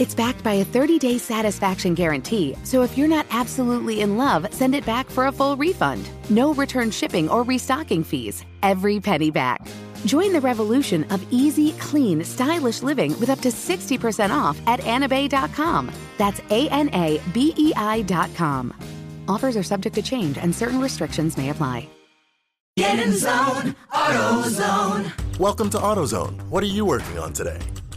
It's backed by a 30 day satisfaction guarantee, so if you're not absolutely in love, send it back for a full refund. No return shipping or restocking fees. Every penny back. Join the revolution of easy, clean, stylish living with up to 60% off at anabei.com. That's A N A B E I.com. Offers are subject to change and certain restrictions may apply. Get in zone, AutoZone. Welcome to AutoZone. What are you working on today?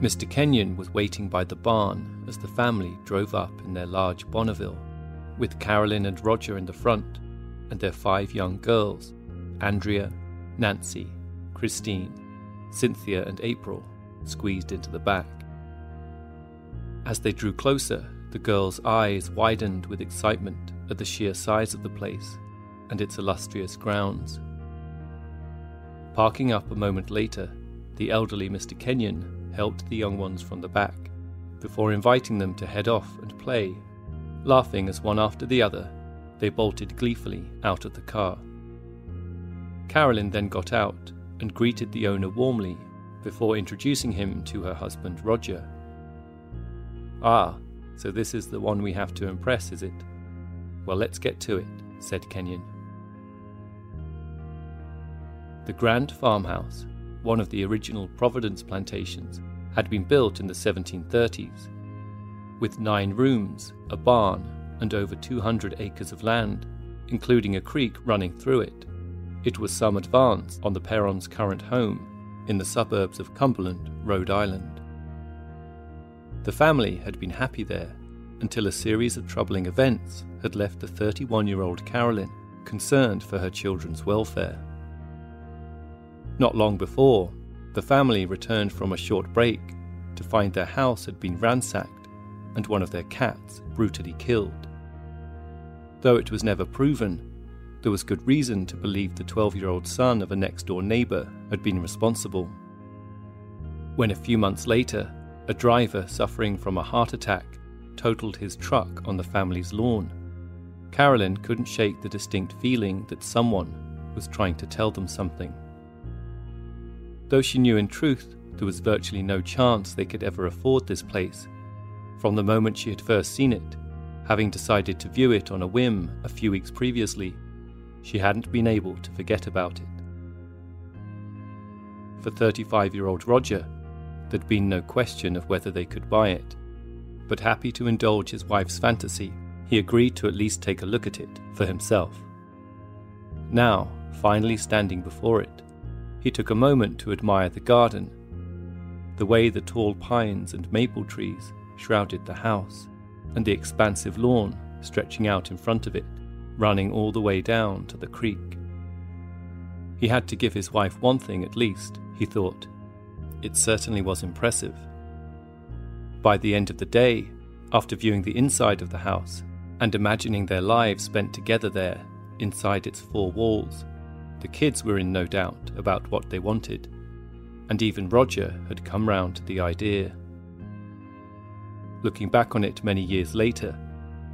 Mr. Kenyon was waiting by the barn as the family drove up in their large Bonneville, with Carolyn and Roger in the front, and their five young girls Andrea, Nancy, Christine, Cynthia, and April squeezed into the back. As they drew closer, the girls' eyes widened with excitement at the sheer size of the place and its illustrious grounds. Parking up a moment later, the elderly Mr. Kenyon helped the young ones from the back, before inviting them to head off and play. Laughing as one after the other, they bolted gleefully out of the car. Carolyn then got out and greeted the owner warmly before introducing him to her husband Roger. Ah, so this is the one we have to impress, is it? Well, let's get to it, said Kenyon. The Grand Farmhouse, one of the original Providence plantations, had been built in the 1730s. With nine rooms, a barn, and over 200 acres of land, including a creek running through it, it was some advance on the Perrons' current home in the suburbs of Cumberland, Rhode Island. The family had been happy there until a series of troubling events had left the 31 year old Carolyn concerned for her children's welfare. Not long before, the family returned from a short break to find their house had been ransacked and one of their cats brutally killed. Though it was never proven, there was good reason to believe the 12 year old son of a next door neighbour had been responsible. When a few months later, a driver suffering from a heart attack totaled his truck on the family's lawn, Carolyn couldn't shake the distinct feeling that someone was trying to tell them something. Though she knew in truth there was virtually no chance they could ever afford this place, from the moment she had first seen it, having decided to view it on a whim a few weeks previously, she hadn't been able to forget about it. For 35 year old Roger, there'd been no question of whether they could buy it, but happy to indulge his wife's fantasy, he agreed to at least take a look at it for himself. Now, finally standing before it, he took a moment to admire the garden, the way the tall pines and maple trees shrouded the house, and the expansive lawn stretching out in front of it, running all the way down to the creek. He had to give his wife one thing at least, he thought. It certainly was impressive. By the end of the day, After viewing the inside of the house and imagining their lives spent together there, inside its four walls, the kids were in no doubt about what they wanted, and even Roger had come round to the idea. Looking back on it many years later,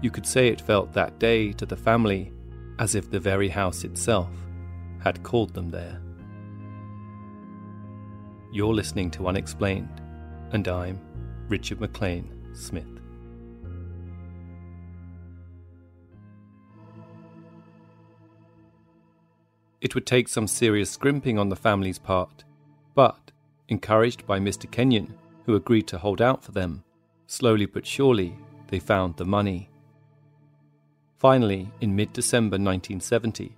you could say it felt that day to the family as if the very house itself had called them there. You're listening to Unexplained, and I'm Richard McLean Smith. It would take some serious scrimping on the family's part, but, encouraged by Mr. Kenyon, who agreed to hold out for them, slowly but surely they found the money. Finally, in mid December 1970,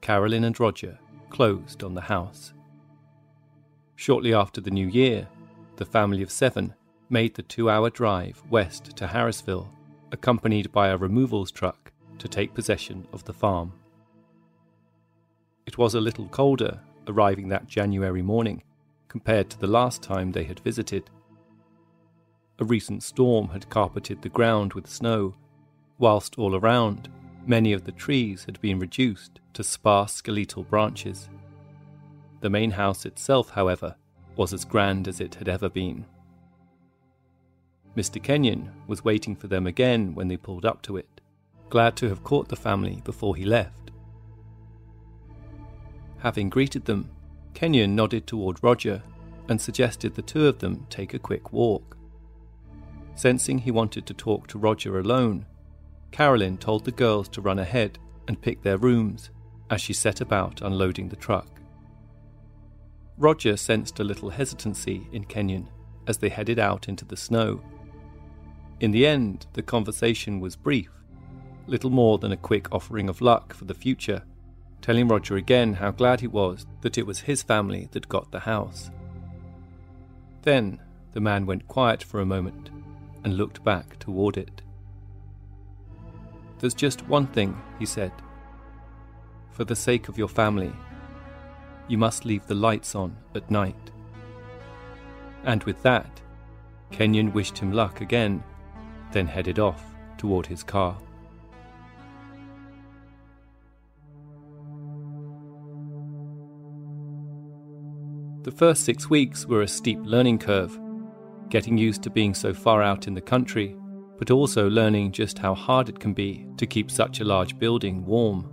Carolyn and Roger closed on the house. Shortly after the new year, the family of seven made the two hour drive west to Harrisville, accompanied by a removals truck to take possession of the farm. It was a little colder arriving that January morning compared to the last time they had visited. A recent storm had carpeted the ground with snow, whilst all around many of the trees had been reduced to sparse skeletal branches. The main house itself, however, was as grand as it had ever been. Mr. Kenyon was waiting for them again when they pulled up to it, glad to have caught the family before he left. Having greeted them, Kenyon nodded toward Roger and suggested the two of them take a quick walk. Sensing he wanted to talk to Roger alone, Carolyn told the girls to run ahead and pick their rooms as she set about unloading the truck. Roger sensed a little hesitancy in Kenyon as they headed out into the snow. In the end, the conversation was brief, little more than a quick offering of luck for the future, telling Roger again how glad he was that it was his family that got the house. Then the man went quiet for a moment and looked back toward it. There's just one thing, he said. For the sake of your family, you must leave the lights on at night. And with that, Kenyon wished him luck again, then headed off toward his car. The first six weeks were a steep learning curve, getting used to being so far out in the country, but also learning just how hard it can be to keep such a large building warm.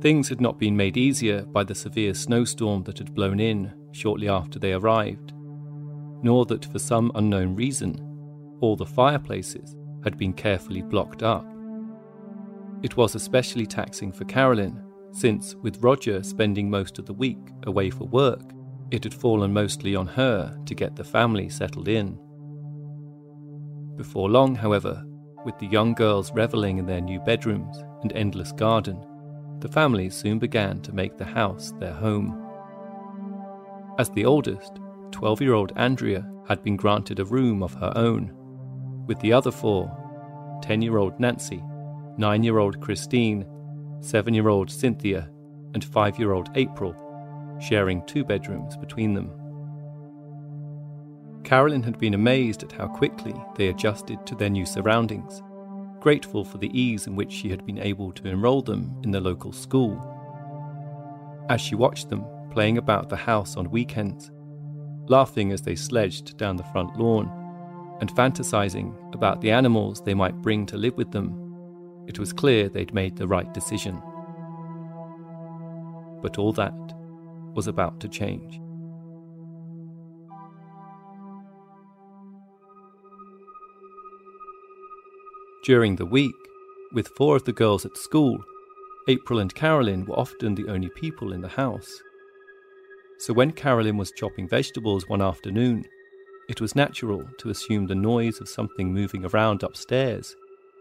Things had not been made easier by the severe snowstorm that had blown in shortly after they arrived, nor that for some unknown reason, all the fireplaces had been carefully blocked up. It was especially taxing for Carolyn, since, with Roger spending most of the week away for work, it had fallen mostly on her to get the family settled in. Before long, however, with the young girls revelling in their new bedrooms and endless garden, the family soon began to make the house their home. As the oldest, 12 year old Andrea had been granted a room of her own, with the other four 10 year old Nancy, 9 year old Christine, 7 year old Cynthia, and 5 year old April sharing two bedrooms between them. Carolyn had been amazed at how quickly they adjusted to their new surroundings, grateful for the ease in which she had been able to enroll them in the local school. As she watched them playing about the house on weekends, laughing as they sledged down the front lawn, and fantasizing about the animals they might bring to live with them, it was clear they'd made the right decision. But all that was about to change. During the week, with four of the girls at school, April and Carolyn were often the only people in the house. So when Carolyn was chopping vegetables one afternoon, it was natural to assume the noise of something moving around upstairs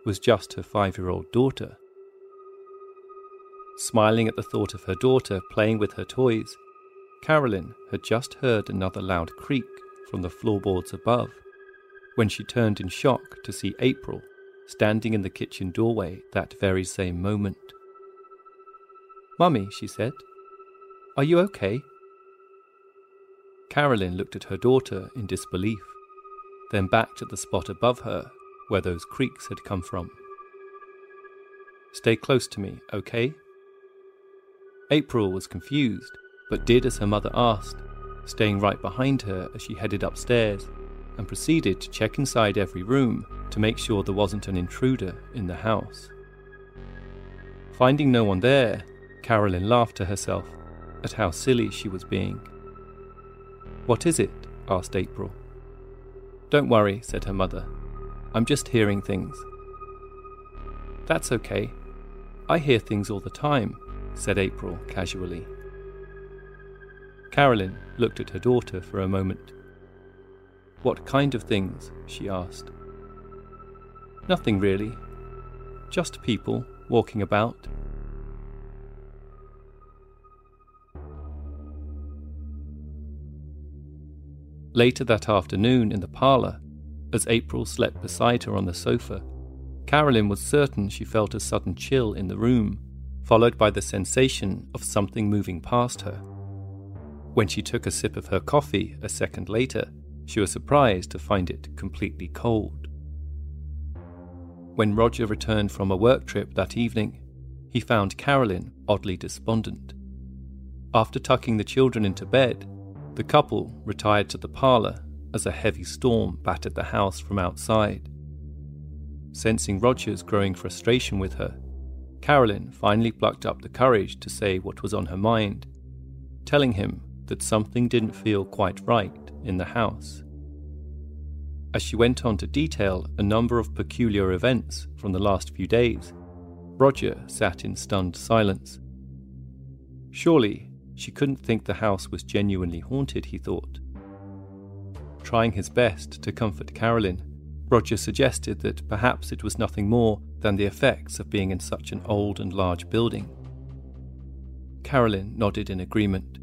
was just her five year old daughter. Smiling at the thought of her daughter playing with her toys, Carolyn had just heard another loud creak from the floorboards above when she turned in shock to see April standing in the kitchen doorway that very same moment. Mummy, she said, are you okay? Carolyn looked at her daughter in disbelief, then back to the spot above her where those creaks had come from. Stay close to me, okay? April was confused, but did as her mother asked, staying right behind her as she headed upstairs and proceeded to check inside every room to make sure there wasn't an intruder in the house. Finding no one there, Carolyn laughed to herself at how silly she was being. What is it? asked April. Don't worry, said her mother. I'm just hearing things. That's okay. I hear things all the time, said April casually. Carolyn looked at her daughter for a moment. What kind of things? she asked. Nothing really. Just people walking about. Later that afternoon in the parlour, as April slept beside her on the sofa, Carolyn was certain she felt a sudden chill in the room, followed by the sensation of something moving past her. When she took a sip of her coffee a second later, she was surprised to find it completely cold. When Roger returned from a work trip that evening, he found Carolyn oddly despondent. After tucking the children into bed, the couple retired to the parlour as a heavy storm battered the house from outside. Sensing Roger's growing frustration with her, Carolyn finally plucked up the courage to say what was on her mind, telling him that something didn't feel quite right in the house. As she went on to detail a number of peculiar events from the last few days, Roger sat in stunned silence. Surely she couldn't think the house was genuinely haunted, he thought. Trying his best to comfort Carolyn, Roger suggested that perhaps it was nothing more than the effects of being in such an old and large building. Carolyn nodded in agreement,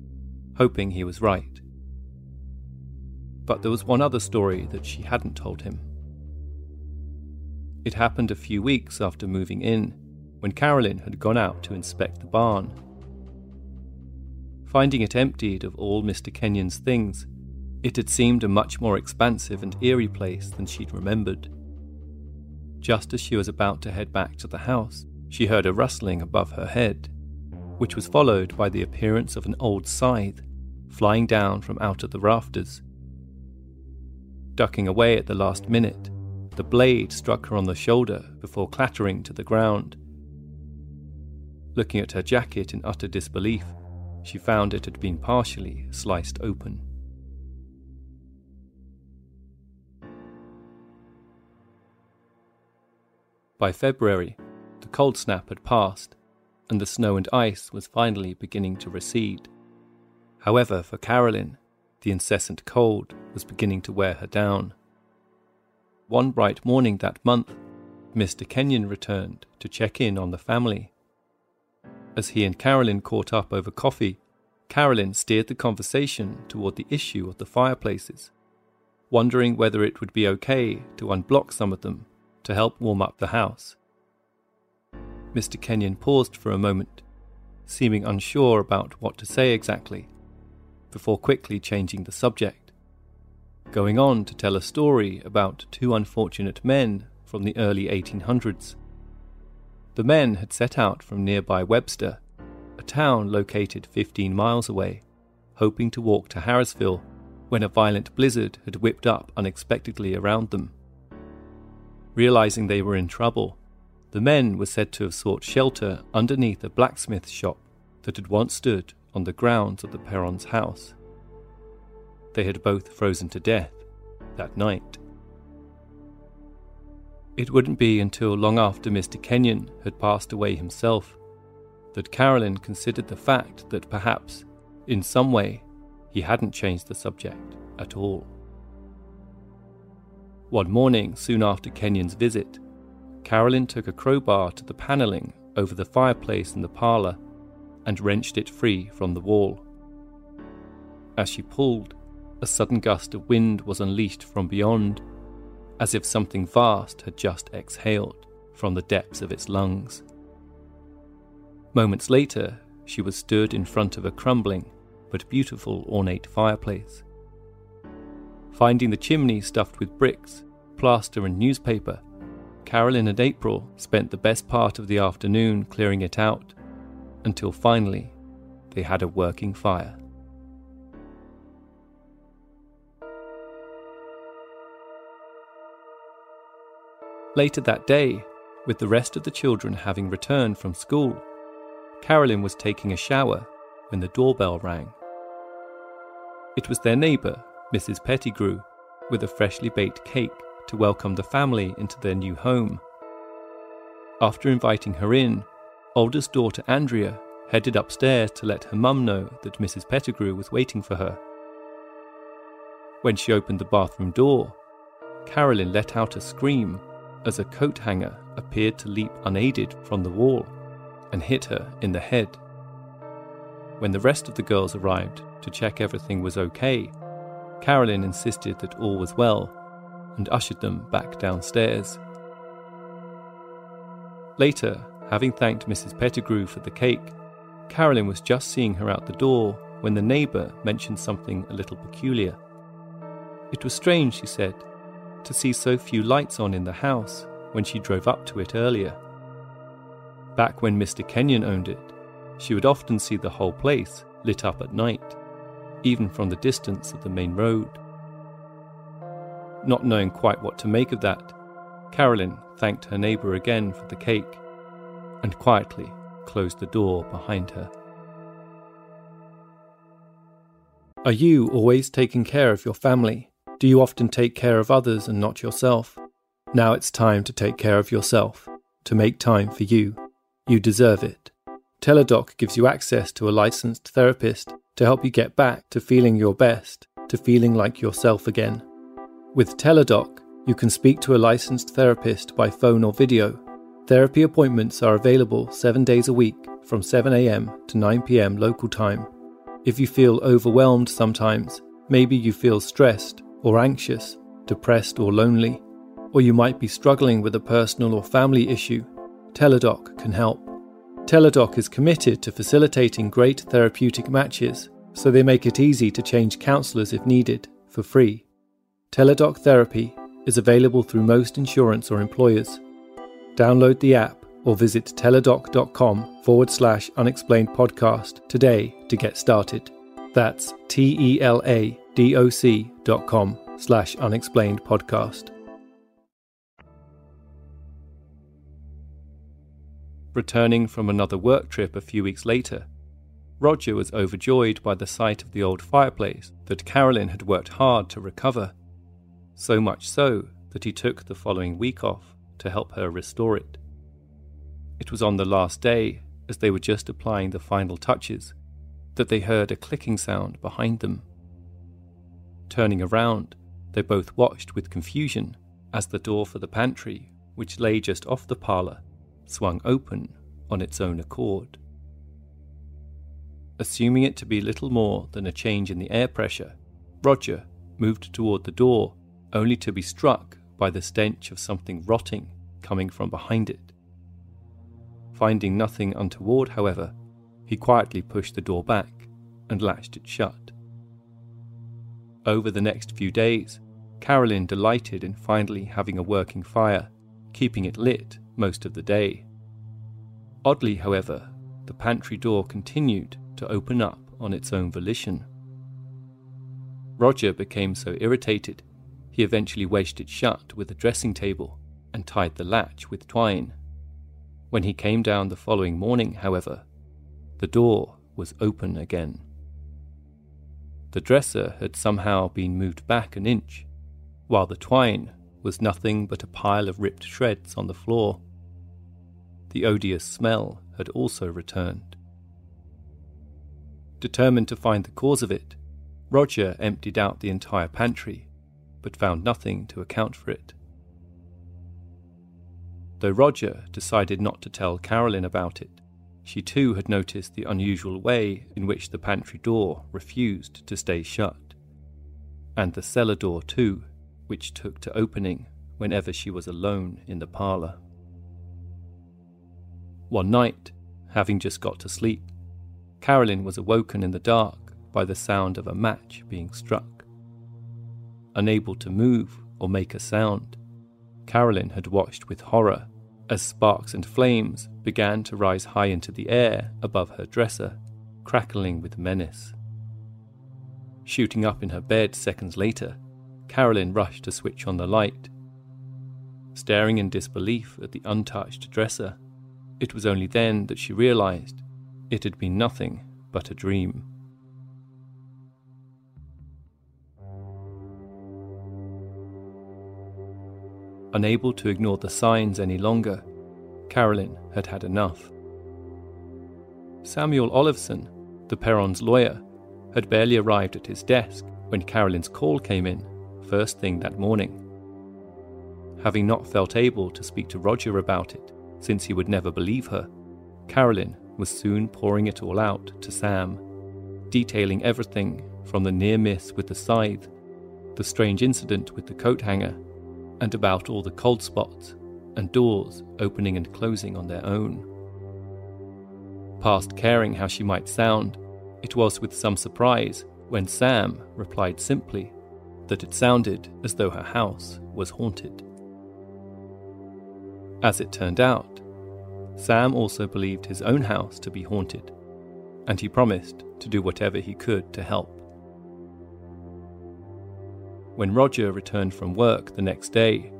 hoping he was right. But there was one other story that she hadn't told him. It happened a few weeks after moving in, when Carolyn had gone out to inspect the barn. Finding it emptied of all Mr. Kenyon's things, it had seemed a much more expansive and eerie place than she'd remembered. Just as she was about to head back to the house, she heard a rustling above her head, which was followed by the appearance of an old scythe flying down from out of the rafters. Ducking away at the last minute, the blade struck her on the shoulder before clattering to the ground. Looking at her jacket in utter disbelief, she found it had been partially sliced open. By February, the cold snap had passed, and the snow and ice was finally beginning to recede. However, for Carolyn, the incessant cold was beginning to wear her down. One bright morning that month, Mr. Kenyon returned to check in on the family. As he and Carolyn caught up over coffee, Carolyn steered the conversation toward the issue of the fireplaces, wondering whether it would be okay to unblock some of them to help warm up the house. Mr. Kenyon paused for a moment, seeming unsure about what to say exactly, before quickly changing the subject, going on to tell a story about two unfortunate men from the early 1800s. The men had set out from nearby Webster, a town located 15 miles away, hoping to walk to Harrisville when a violent blizzard had whipped up unexpectedly around them. Realizing they were in trouble, the men were said to have sought shelter underneath a blacksmith shop that had once stood on the grounds of the Perrons' house. They had both frozen to death that night. It wouldn't be until long after Mr. Kenyon had passed away himself that Carolyn considered the fact that perhaps, in some way, he hadn't changed the subject at all. One morning, soon after Kenyon's visit, Carolyn took a crowbar to the panelling over the fireplace in the parlour and wrenched it free from the wall. As she pulled, a sudden gust of wind was unleashed from beyond, as if something vast had just exhaled from the depths of its lungs. Moments later, she was stood in front of a crumbling but beautiful ornate fireplace. Finding the chimney stuffed with bricks, plaster, and newspaper Carolyn and April spent the best part of the afternoon clearing it out until finally they had a working fire. Later that day, with the rest of the children having returned from school, Carolyn was taking a shower when the doorbell rang. It was their neighbour, Mrs. Pettigrew, with a freshly baked cake to welcome the family into their new home. After inviting her in, oldest daughter Andrea headed upstairs to let her mum know that Mrs. Pettigrew was waiting for her. When she opened the bathroom door, Carolyn let out a scream as a coat hanger appeared to leap unaided from the wall and hit her in the head. When the rest of the girls arrived to check everything was okay, Carolyn insisted that all was well and ushered them back downstairs. Later, having thanked Mrs. Pettigrew for the cake, Carolyn was just seeing her out the door when the neighbour mentioned something a little peculiar. It was strange, she said, to see so few lights on in the house when she drove up to it earlier. Back when Mr. Kenyon owned it, she would often see the whole place lit up at night, even from the distance of the main road. Not knowing quite what to make of that, Carolyn thanked her neighbour again for the cake and quietly closed the door behind her. Are you always taking care of your family? Do you often take care of others and not yourself? Now it's time to take care of yourself, to make time for you. You deserve it. Teladoc gives you access to a licensed therapist to help you get back to feeling your best, to feeling like yourself again. With Teladoc, you can speak to a licensed therapist by phone or video. Therapy appointments are available seven days a week from 7am to 9pm local time. If you feel overwhelmed sometimes, maybe you feel stressed or anxious, depressed or lonely, or you might be struggling with a personal or family issue, Teladoc can help. Teladoc is committed to facilitating great therapeutic matches, so they make it easy to change counsellors if needed, for free. Teladoc Therapy is available through most insurance or employers. Download the app or visit teladoc.com forward slash unexplained podcast today to get started. That's T E L A D O C dot com slash unexplained podcast. Returning from another work trip a few weeks later, Roger was overjoyed by the sight of the old fireplace that Carolyn had worked hard to recover. So much so that he took the following week off to help her restore it. It was on the last day, as they were just applying the final touches, that they heard a clicking sound behind them. Turning around, they both watched with confusion as the door for the pantry, which lay just off the parlour, swung open on its own accord. Assuming it to be little more than a change in the air pressure, Roger moved toward the door, only to be struck by the stench of something rotting coming from behind it. Finding nothing untoward, however, he quietly pushed the door back and latched it shut. Over the next few days, Carolyn delighted in finally having a working fire, keeping it lit most of the day. Oddly, however, the pantry door continued to open up on its own volition. Roger became so irritated, he eventually wedged it shut with a dressing table and tied the latch with twine. When he came down the following morning, however, the door was open again. The dresser had somehow been moved back an inch, while the twine was nothing but a pile of ripped shreds on the floor. The odious smell had also returned. Determined to find the cause of it, Roger emptied out the entire pantry, but found nothing to account for it. Though Roger decided not to tell Carolyn about it, she too had noticed the unusual way in which the pantry door refused to stay shut, and the cellar door too, which took to opening whenever she was alone in the parlour. One night, having just got to sleep, Carolyn was awoken in the dark by the sound of a match being struck. Unable to move or make a sound, Carolyn had watched with horror as sparks and flames began to rise high into the air above her dresser, crackling with menace. Shooting up in her bed seconds later, Carolyn rushed to switch on the light. Staring in disbelief at the untouched dresser, it was only then that she realized it had been nothing but a dream. Unable to ignore the signs any longer, Carolyn had had enough. Samuel Olivson, the Perrons' lawyer, had barely arrived at his desk when Carolyn's call came in, first thing that morning. Having not felt able to speak to Roger about it, since he would never believe her, Carolyn was soon pouring it all out to Sam, detailing everything from the near miss with the scythe, the strange incident with the coat hanger, and about all the cold spots and doors opening and closing on their own. Past caring how she might sound, it was with some surprise when Sam replied simply that it sounded as though her house was haunted. As it turned out, Sam also believed his own house to be haunted, and he promised to do whatever he could to help. When Roger returned from work the next day,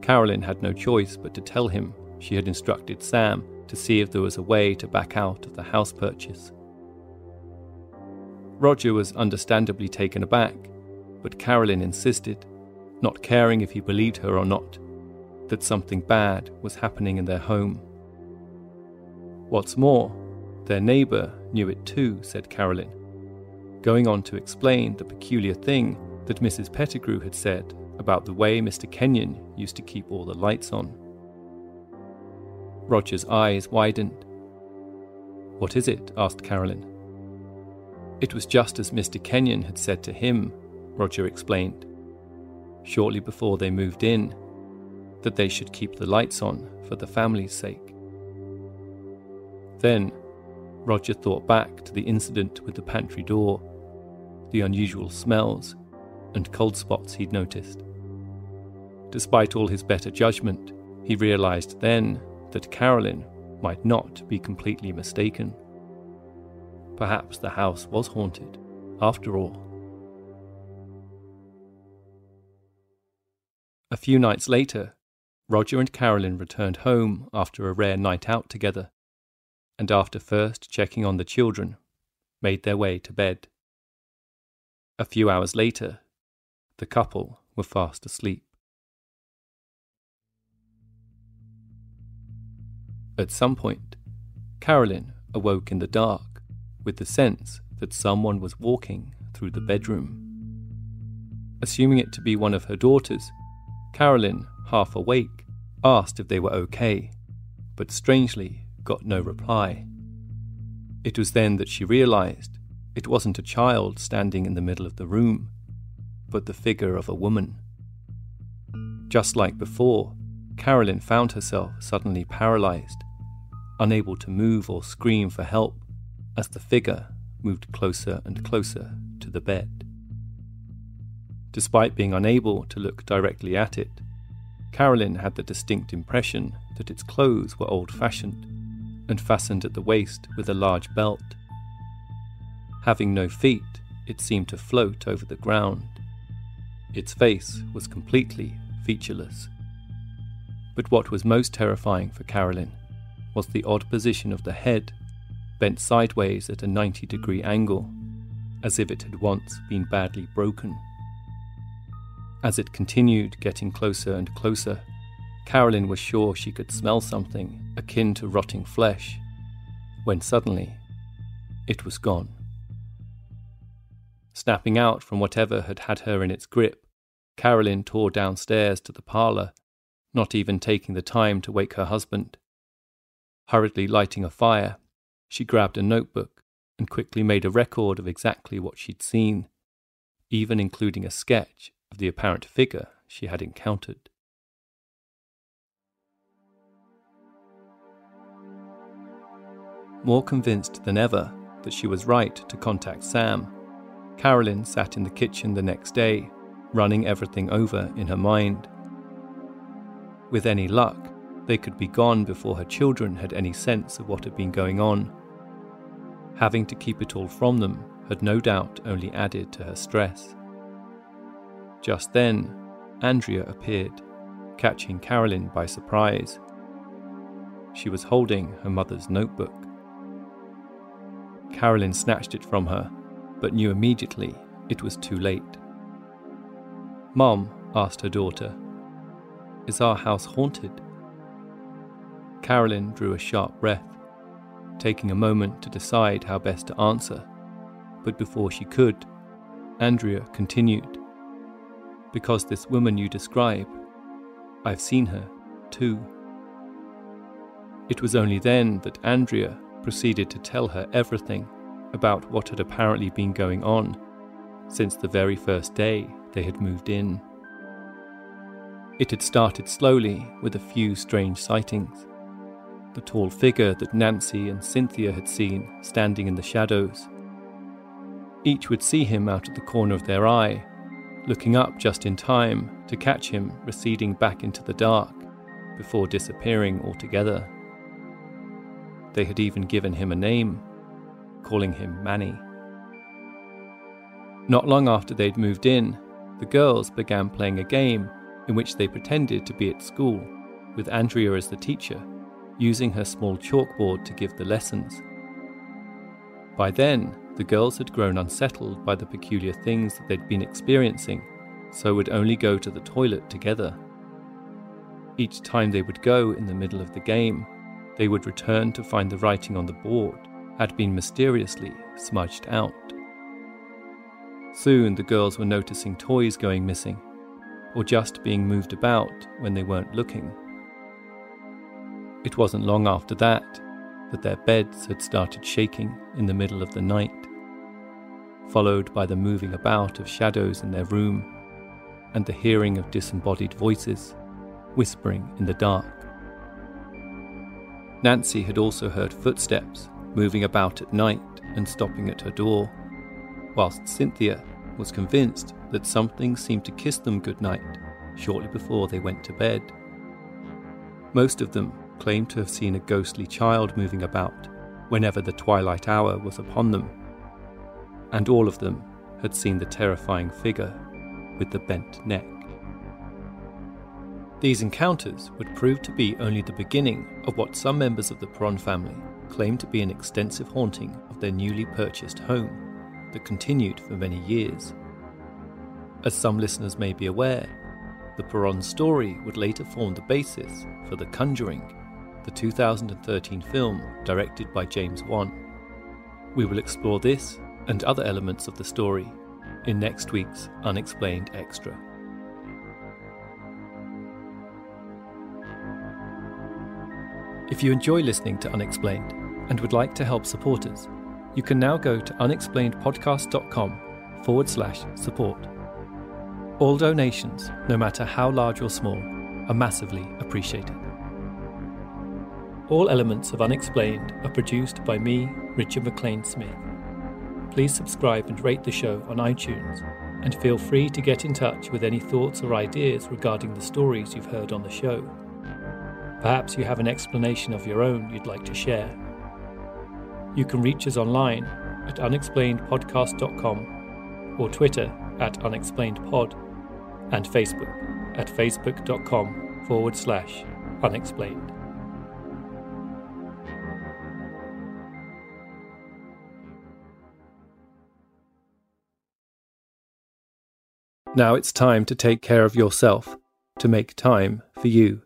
Carolyn had no choice but to tell him she had instructed Sam to see if there was a way to back out of the house purchase. Roger was understandably taken aback, but Carolyn insisted, not caring if he believed her or not, that something bad was happening in their home. What's more, their neighbour knew it too, said Carolyn, going on to explain the peculiar thing that Mrs. Pettigrew had said about the way Mr. Kenyon used to keep all the lights on. Roger's eyes widened. What is it? asked Carolyn. It was just as Mr. Kenyon had said to him, Roger explained, shortly before they moved in, that they should keep the lights on for the family's sake. Then, Roger thought back to the incident with the pantry door, the unusual smells, and cold spots he'd noticed. Despite all his better judgment, he realized then that Carolyn might not be completely mistaken. Perhaps the house was haunted, after all. A few nights later, Roger and Carolyn returned home after a rare night out together, and after first checking on the children, made their way to bed. A few hours later, the couple were fast asleep. At some point, Carolyn awoke in the dark with the sense that someone was walking through the bedroom. Assuming it to be one of her daughters, Carolyn, half awake, asked if they were okay, but strangely got no reply. It was then that she realized it wasn't a child standing in the middle of the room, but the figure of a woman. Just like before, Carolyn found herself suddenly paralyzed unable to move or scream for help as the figure moved closer and closer to the bed. Despite being unable to look directly at it, Carolyn had the distinct impression that its clothes were old fashioned and fastened at the waist with a large belt. Having no feet, it seemed to float over the ground. Its face was completely featureless. But what was most terrifying for Carolyn was the odd position of the head, bent sideways at a 90 degree angle, as if it had once been badly broken. As it continued getting closer and closer, Carolyn was sure she could smell something akin to rotting flesh, when suddenly it was gone. Snapping out from whatever had had her in its grip, Caroline tore downstairs to the parlour, not even taking the time to wake her husband. Hurriedly lighting a fire, she grabbed a notebook and quickly made a record of exactly what she'd seen, even including a sketch of the apparent figure she had encountered. More convinced than ever that she was right to contact Sam, Carolyn sat in the kitchen the next day, running everything over in her mind. with any luck, they could be gone before her children had any sense of what had been going on. Having to keep it all from them had no doubt only added to her stress. Just then, Andrea appeared, catching Carolyn by surprise. She was holding her mother's notebook. Carolyn snatched it from her, but knew immediately it was too late. Mom asked her daughter, Is our house haunted? Carolyn drew a sharp breath, taking a moment to decide how best to answer. But before she could, Andrea continued, Because this woman you describe, I've seen her, too. It was only then that Andrea proceeded to tell her everything about what had apparently been going on since the very first day they had moved in. It had started slowly with a few strange sightings. The tall figure that Nancy and Cynthia had seen standing in the shadows. Each would see him out of the corner of their eye, looking up just in time to catch him receding back into the dark before disappearing altogether. They had even given him a name, calling him Manny. Not long after they'd moved in, the girls began playing a game in which they pretended to be at school, with Andrea as the teacher, using her small chalkboard to give the lessons. By then, the girls had grown unsettled by the peculiar things that they'd been experiencing, so would only go to the toilet together. Each time they would go in the middle of the game, they would return to find the writing on the board had been mysteriously smudged out. Soon the girls were noticing toys going missing, or just being moved about when they weren't looking. It wasn't long after that that their beds had started shaking in the middle of the night, followed by the moving about of shadows in their room and the hearing of disembodied voices whispering in the dark. Nancy had also heard footsteps moving about at night and stopping at her door whilst Cynthia was convinced that something seemed to kiss them goodnight shortly before they went to bed. Most of them claimed to have seen a ghostly child moving about whenever the twilight hour was upon them, and all of them had seen the terrifying figure with the bent neck. These encounters would prove to be only the beginning of what some members of the Perron family claimed to be an extensive haunting of their newly purchased home that continued for many years. As some listeners may be aware, the Perron story would later form the basis for The Conjuring, the 2013 film directed by James Wan. We will explore this and other elements of the story in next week's Unexplained Extra. If you enjoy listening to Unexplained and would like to help support us, you can now go to unexplainedpodcast.com forward slash support. All donations, no matter how large or small, are massively appreciated. All elements of Unexplained are produced by me, Richard McLean Smith. Please subscribe and rate the show on iTunes, and feel free to get in touch with any thoughts or ideas regarding the stories you've heard on the show. Perhaps you have an explanation of your own you'd like to share. You can reach us online at unexplainedpodcast.com or Twitter at unexplainedpod and Facebook at facebook.com forward slash unexplained. Now it's time to take care of yourself, to make time for you.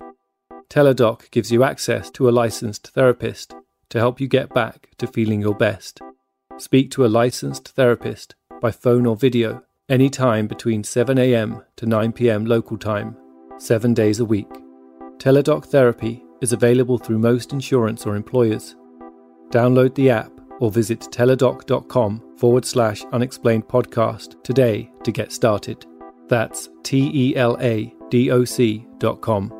Teladoc gives you access to a licensed therapist to help you get back to feeling your best. Speak to a licensed therapist by phone or video anytime between 7am to 9pm local time, seven days a week. Teladoc Therapy is available through most insurance or employers. Download the app or visit teladoc.com forward slash unexplained podcast today to get started. That's T E L A D O C dot com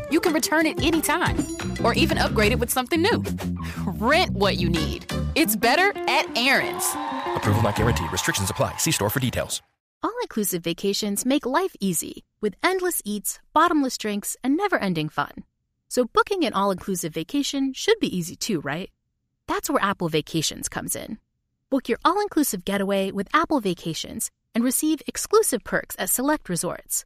you can return it anytime or even upgrade it with something new. Rent what you need. It's better at Aaron's. Approval not guaranteed. Restrictions apply. See store for details. All inclusive vacations make life easy with endless eats, bottomless drinks, and never ending fun. So, booking an all inclusive vacation should be easy too, right? That's where Apple Vacations comes in. Book your all inclusive getaway with Apple Vacations and receive exclusive perks at select resorts.